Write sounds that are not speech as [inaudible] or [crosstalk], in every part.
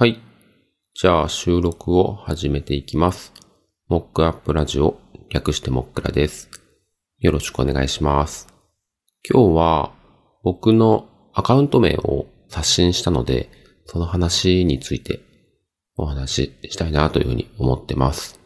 はい。じゃあ収録を始めていきます。モックアップラジオ、略してモックラです。よろしくお願いします。今日は僕のアカウント名を刷新したので、その話についてお話ししたいなというふうに思ってます。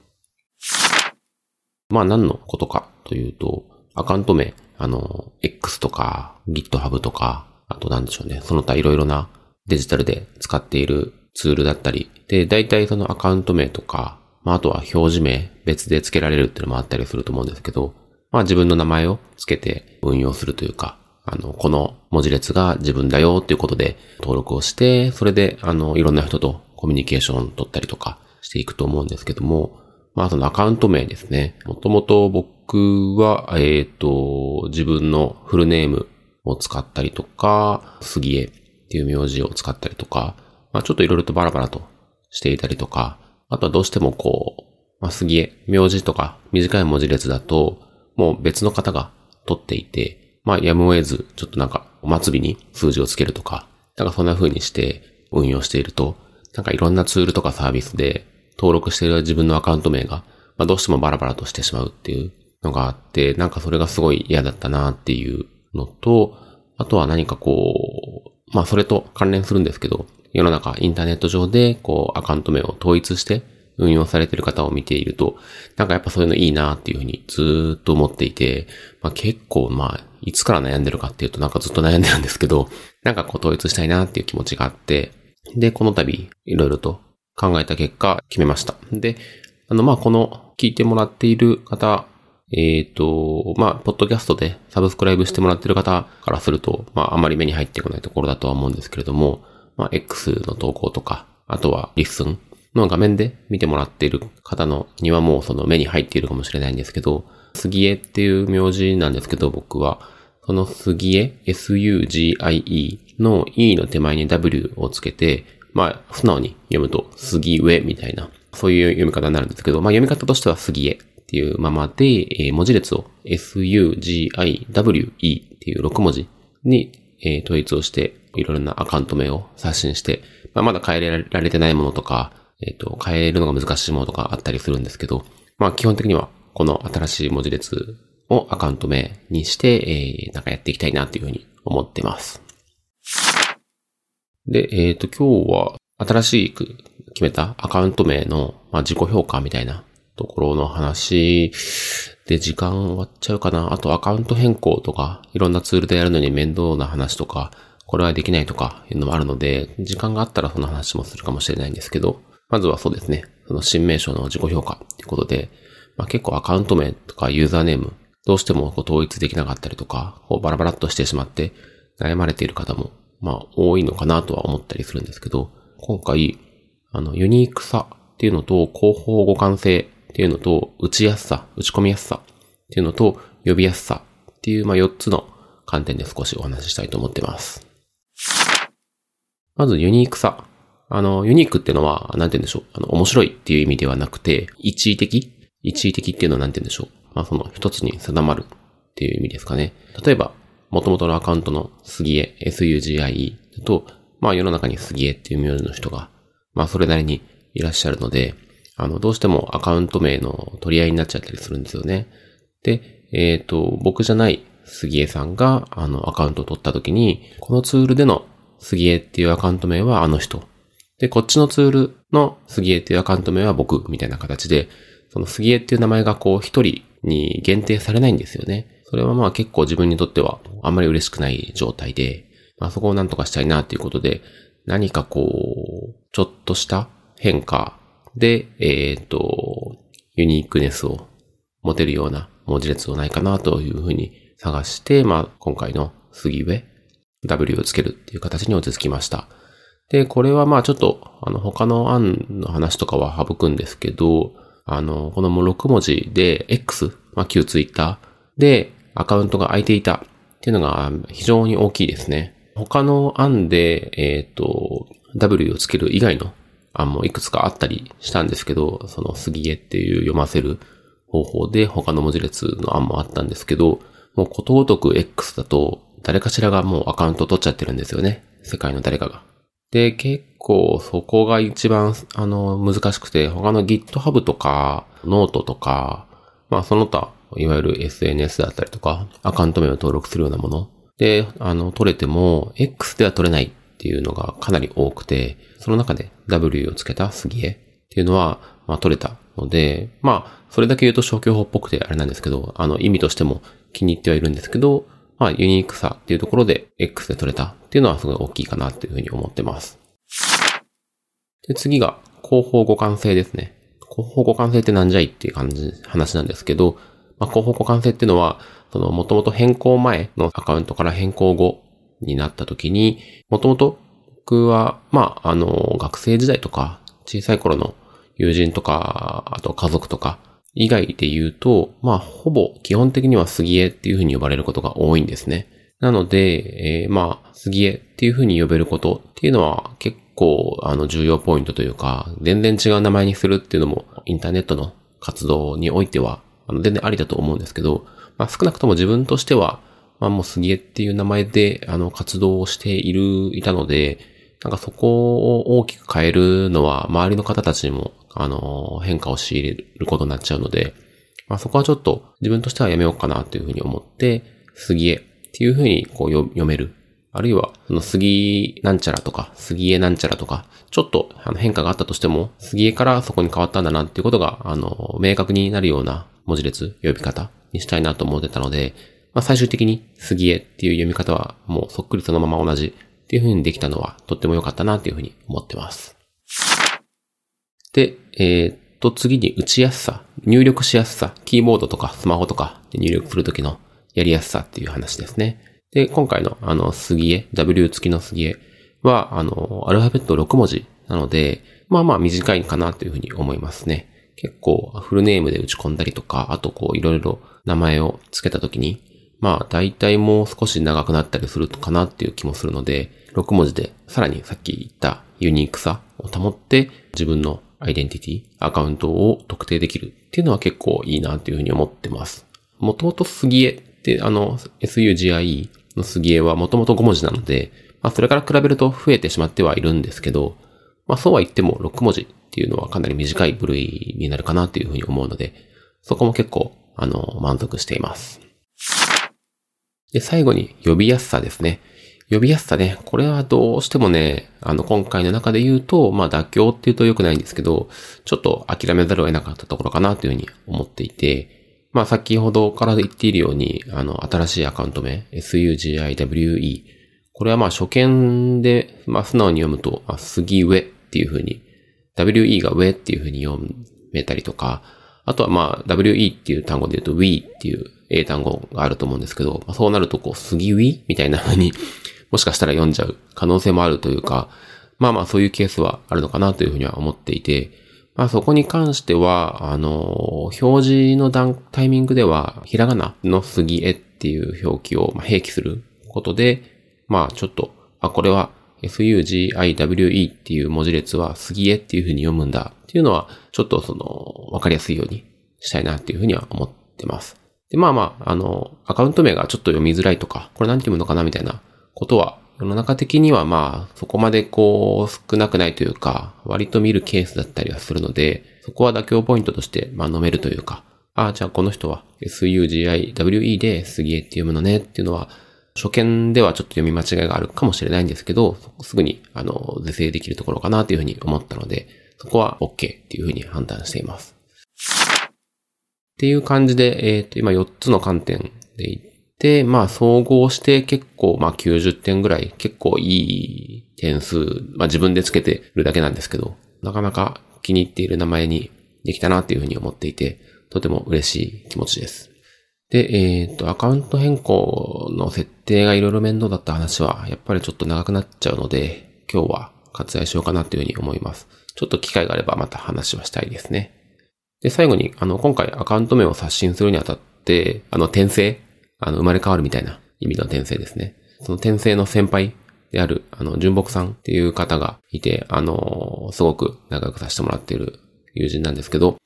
まあ何のことかというと、アカウント名、あの、X とか GitHub とか、あとなんでしょうね、その他いろいろなデジタルで使っているツールだったり、で、大体そのアカウント名とか、まああとは表示名別で付けられるっていうのもあったりすると思うんですけど、まあ自分の名前を付けて運用するというか、あの、この文字列が自分だよっていうことで登録をして、それで、あの、いろんな人とコミュニケーション取ったりとかしていくと思うんですけども、まあそのアカウント名ですね。もともと僕は、えっ、と、自分のフルネームを使ったりとか、杉江っていう名字を使ったりとか、まあちょっといろいろとバラバラとしていたりとか、あとはどうしてもこう、まあ杉江、名字とか短い文字列だと、もう別の方が取っていて、まあやむを得ず、ちょっとなんか、お末尾に数字をつけるとか、なんかそんな風にして運用していると、なんかいろんなツールとかサービスで登録している自分のアカウント名が、まあどうしてもバラバラとしてしまうっていうのがあって、なんかそれがすごい嫌だったなっていうのと、あとは何かこう、まあそれと関連するんですけど、世の中インターネット上でこうアカウント名を統一して運用されている方を見ていると、なんかやっぱそういうのいいなっていうふうにずっと思っていて、まあ結構まあ、いつから悩んでるかっていうとなんかずっと悩んでるんですけど、なんかこう統一したいなっていう気持ちがあって、で、この度いろいろと考えた結果決めました。で、あのまあこの聞いてもらっている方、えっ、と、まあ、ポッドキャストでサブスクライブしてもらっている方からすると、まあ、あまり目に入ってこないところだとは思うんですけれども、まあ、X の投稿とか、あとは LISTEN の画面で見てもらっている方のにはもうその目に入っているかもしれないんですけど、杉江っていう名字なんですけど、僕は、その杉江、S-U-G-I-E の E の手前に W をつけて、まあ、素直に読むと杉上みたいな、そういう読み方になるんですけど、まあ、読み方としては杉江っていうままで、えー文字列を S-U-G-I-W-E っていう6文字に、え統一をして、いろいろなアカウント名を刷新して、まあ、まだ変えられてないものとか、えっ、と、変えるのが難しいものとかあったりするんですけど、まあ、基本的には、この新しい文字列をアカウント名にして、えーなんかやっていきたいなというふうに思ってます。で、えっ、と、今日は新しく決めたアカウント名の、まあ、自己評価みたいなところの話で時間終わっちゃうかな。あとアカウント変更とか、いろんなツールでやるのに面倒な話とか、これはできないとかいうのもあるので、時間があったらその話もするかもしれないんですけど、まずはそうですね、その新名称の自己評価っていうことで、まあ、結構アカウント名とかユーザーネーム、どうしてもこう統一できなかったりとか、こうバラバラっとしてしまって悩まれている方も、まあ多いのかなとは思ったりするんですけど、今回、あの、ユニークさっていうのと、広報互換性っていうのと、打ちやすさ、打ち込みやすさっていうのと、呼びやすさっていう、まあ4つの観点で少しお話ししたいと思ってます。まずユニークさ。あの、ユニークっていうのは、なんて言うんでしょう。あの、面白いっていう意味ではなくて、一位的？一位的っていうのはなんて言うんでしょう。まあその一つに定まるっていう意味ですかね。例えば、元々のアカウントの杉江、SUGIE と、まあ世の中に杉江っていう名字の人が、まあそれなりにいらっしゃるので、あの、どうしてもアカウント名の取り合いになっちゃったりするんですよね。で、えっ、と、僕じゃない杉江さんが、あの、アカウントを取った時に、このツールでの杉江っていうアカウント名はあの人。で、こっちのツールの杉江っていうアカウント名は僕、みたいな形で、その杉江っていう名前がこう一人に限定されないんですよね。それはまあ結構自分にとってはあんまり嬉しくない状態で、まあそこをなんとかしたいなっていうことで、何かこう、ちょっとした変化で、えっ、と、ユニークネスを持てるような文字列をないかなというふうに探して、まあ今回の杉上、W をつけるっていう形に落ち着きました。で、これはまあちょっと、あの、他の案の話とかは省くんですけど、あの、この6文字で X、まあ旧 Twitter でアカウントが空いていたっていうのが非常に大きいですね。他の案で、えっ、と、W をつける以外の案もいくつかあったりしたんですけど、その杉江っていう読ませる方法で他の文字列の案もあったんですけど、もうことごとく X だと誰かしらがもうアカウント取っちゃってるんですよね。世界の誰かが。で、結構そこが一番、あの、難しくて、他の GitHub とか、ノートとか、まあその他、いわゆる SNS だったりとか、アカウント名を登録するようなもので、あの、取れても、X では取れないっていうのがかなり多くて、その中で W をつけた杉江っていうのは、まあ取れたので、まあ、それだけ言うと消去法っぽくてあれなんですけど、あの、意味としても気に入ってはいるんですけど、まあ、ユニークさっていうところで X で取れたっていうのはすごい大きいかなっていうふうに思ってます。で、次が、広報互換性ですね。広報互換性ってなんじゃいっていう感じ、話なんですけど、まあ、広報互換性っていうのは、その、もともと変更前のアカウントから変更後になった時に、もともと僕は、まあ、あの、学生時代とか、小さい頃の友人とか、あと家族とか、以外で言うと、まあ、ほぼ基本的には杉江っていう風に呼ばれることが多いんですね。なので、えー、まあ、杉江っていう風に呼べることっていうのは結構、あの、重要ポイントというか、全然違う名前にするっていうのも、インターネットの活動においては、あの、全然ありだと思うんですけど、まあ、少なくとも自分としては、まあ、もう杉江っていう名前で、あの、活動をしている、いたので、なんかそこを大きく変えるのは、周りの方たちにも、あの、変化を強いれることになっちゃうので、まあそこはちょっと自分としてはやめようかなというふうに思って、杉江っていうふうにこう読める。あるいは、その杉なんちゃらとか、杉江なんちゃらとか、ちょっとあの変化があったとしても、杉江からそこに変わったんだなっていうことが、あの、明確になるような文字列、呼び方にしたいなと思ってたので、まあ最終的に杉江っていう読み方はもうそっくりそのまま同じっていう風にできたのはとっても良かったなっていう風に思ってます。で、えー、っと、次に打ちやすさ、入力しやすさ、キーボードとかスマホとかで入力するときのやりやすさっていう話ですね。で、今回のあの、杉江、W 付きの杉江は、あの、アルファベット6文字なので、まあまあ短いかなというふうに思いますね。結構フルネームで打ち込んだりとか、あとこういろいろ名前を付けたときに、まあ大体もう少し長くなったりするかなっていう気もするので、6文字でさらにさっき言ったユニークさを保って自分のアイデンティティ、アカウントを特定できるっていうのは結構いいなというふうに思ってます。もともと杉江ってあの SUGIE の杉江はもともと5文字なので、まあそれから比べると増えてしまってはいるんですけど、まあそうは言っても6文字っていうのはかなり短い部類になるかなというふうに思うので、そこも結構あの満足しています。で、最後に呼びやすさですね。呼びやすさね。これはどうしてもね、あの、今回の中で言うと、まあ、妥協って言うと良くないんですけど、ちょっと諦めざるを得なかったところかなというふうに思っていて、まあ、先ほどから言っているように、あの、新しいアカウント名、sugiwe。これはまあ、初見で、まあ、素直に読むと、まあ、杉上っていうふうに、we が上っていうふうに読めたりとか、あとはまあ、we っていう単語で言うと we っていう英単語があると思うんですけど、そうなるとこう、杉ウィみたいな風に [laughs] もしかしたら読んじゃう可能性もあるというか、まあまあそういうケースはあるのかなというふうには思っていて、まあそこに関しては、あの、表示の段、タイミングでは、ひらがなの杉絵っていう表記を併記することで、まあちょっと、あ、これは sugiwe っていう文字列は杉絵っていうふうに読むんだっていうのは、ちょっとその、わかりやすいようにしたいなっていうふうには思ってます。で、まあまあ、あの、アカウント名がちょっと読みづらいとか、これ何て読むのかなみたいなことは、世の中的にはまあ、そこまでこう、少なくないというか、割と見るケースだったりはするので、そこは妥協ポイントとして、まあ飲めるというか、ああ、じゃあこの人は SUGIWE で杉江って読むのねっていうのは、初見ではちょっと読み間違いがあるかもしれないんですけど、すぐに、あの、是正できるところかなというふうに思ったので、そこは OK っていうふうに判断しています。っていう感じで、えっ、ー、と、今4つの観点でいって、まあ、総合して結構、まあ、90点ぐらい、結構いい点数、まあ、自分でつけてるだけなんですけど、なかなか気に入っている名前にできたなっていうふうに思っていて、とても嬉しい気持ちです。で、えっ、ー、と、アカウント変更の設定がいろいろ面倒だった話は、やっぱりちょっと長くなっちゃうので、今日は割愛しようかなっていうふうに思います。ちょっと機会があればまた話はしたいですね。で、最後に、あの、今回アカウント名を刷新するにあたって、あの、転生、あの、生まれ変わるみたいな意味の転生ですね。その転生の先輩である、あの、純木さんっていう方がいて、あの、すごく仲良くさせてもらっている友人なんですけど、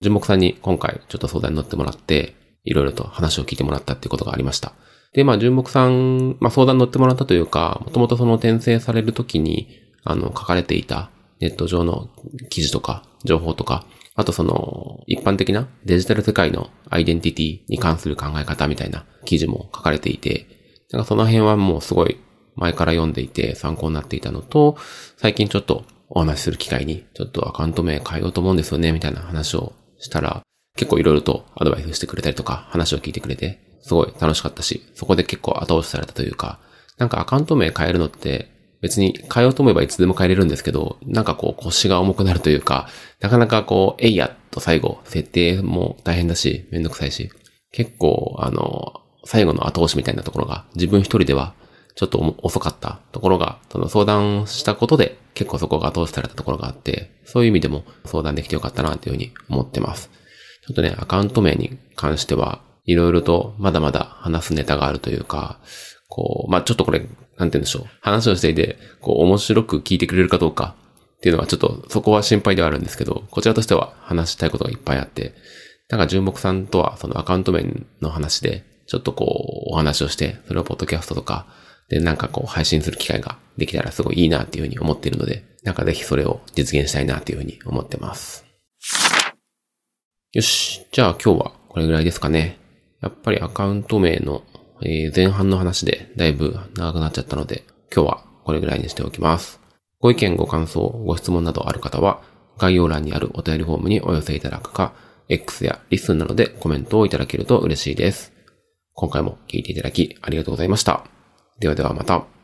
純木さんに今回ちょっと相談に乗ってもらって、いろいろと話を聞いてもらったっていうことがありました。で、まあ、純木さん、まあ、相談に乗ってもらったというか、もともとその転生されるときに、あの、書かれていたネット上の記事とか、情報とか、あとその、一般的なデジタル世界のアイデンティティに関する考え方みたいな記事も書かれていて、なんかその辺はもうすごい前から読んでいて参考になっていたのと、最近ちょっとお話しする機会に、ちょっとアカウント名変えようと思うんですよね、みたいな話をしたら、結構いろいろとアドバイスしてくれたりとか、話を聞いてくれて、すごい楽しかったし、そこで結構後押しされたというか、なんかアカウント名変えるのって、別に変えようと思えばいつでも変えれるんですけど、なんかこう腰が重くなるというか、なかなかこう、えいやと最後、設定も大変だし、めんどくさいし、結構あの、最後の後押しみたいなところが自分一人ではちょっと遅かったところが、その相談したことで結構そこが後押しされたところがあって、そういう意味でも相談できてよかったなというふうに思ってます。ちょっとね、アカウント名に関しては、いろいろとまだまだ話すネタがあるというか、こう、まあ、ちょっとこれ、なんて言うんでしょう。話をしていて、こう、面白く聞いてくれるかどうかっていうのはちょっとそこは心配ではあるんですけど、こちらとしては話したいことがいっぱいあって、なんか純木さんとはそのアカウント面の話で、ちょっとこう、お話をして、それをポッドキャストとか、で、なんかこう、配信する機会ができたらすごいいいなっていうふうに思っているので、なんかぜひそれを実現したいなっていうふうに思ってます。よし。じゃあ今日はこれぐらいですかね。やっぱりアカウント名の、え前半の話でだいぶ長くなっちゃったので、今日はこれぐらいにしておきます。ご意見、ご感想、ご質問などある方は、概要欄にあるお便りフォームにお寄せいただくか、X やリスンなどでコメントをいただけると嬉しいです。今回も聞いていただきありがとうございました。ではではまた。